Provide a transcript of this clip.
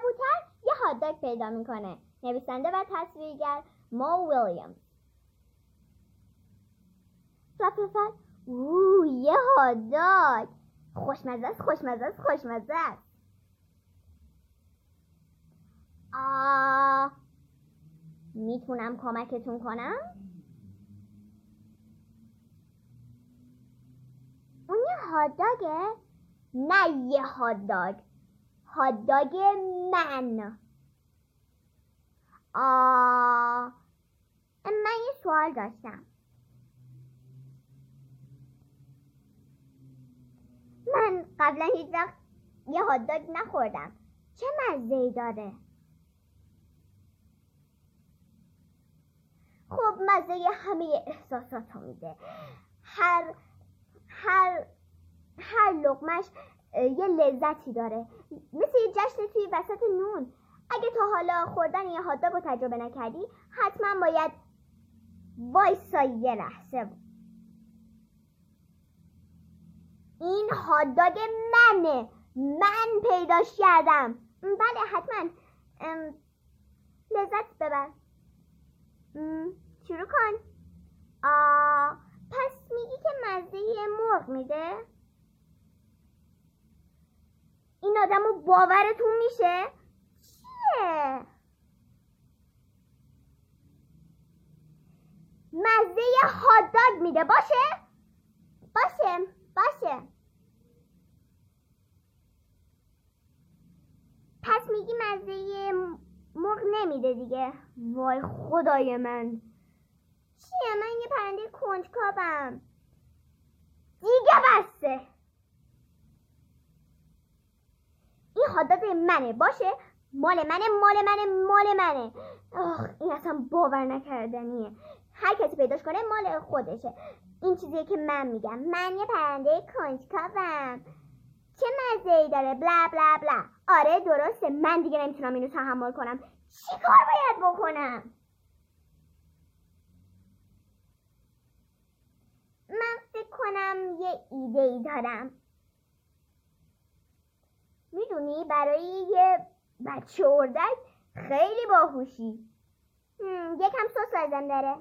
کبوتر یه هاداگ پیدا می‌کنه. نویسنده و تصویرگر مو ویلیامز. صفحه اوه یه هاداگ خوشمزه است خوشمزه است خوشمزه است. آه می‌تونم کمکتون کنم؟ اون یه هاداگه نه یه هاداگ هاداگ من. آه من یه سوال داشتم. من قبلا هیچ وقت یه هاداگ نخوردم. چه مزه داره؟ خب مزه همه احساسات میده. هر هر هر لقمش یه لذتی داره. مثل یه جشن توی وسط نون. اگه تا حالا خوردن یه هاتداگ رو تجربه نکردی حتما باید وایسا یه لحظه. این هاتداگ منه. من پیداش کردم. بله حتما. لذت ببر. شروع کن. آه پس میگی که مزه مرغ میده این آدم رو باورتون میشه؟ چیه؟ مزه هاداگ میده باشه؟ باشه باشه. پس میگی مزه مرغ نمیده دیگه؟ وای خدای من. چیه؟ من یه پرنده کنجکاوم دیگه بسته حادث منه. باشه؟ مال منه مال منه مال منه. آخ این اصلا باور نکردنیه. هر کسی پیداش کنه مال خودشه. این چیزیه که من میگم. من یه پرنده کنجکاوم. چه مزه ای داره؟ بلا بلا بلا. آره درسته. من دیگه نمی‌تونم اینو تحمل کنم. چی کار باید بکنم؟ من فکر کنم یه ایده ای دارم. می‌دونی برای یه بچه اردک خیلی باهوشی. یکم سس لازم داره.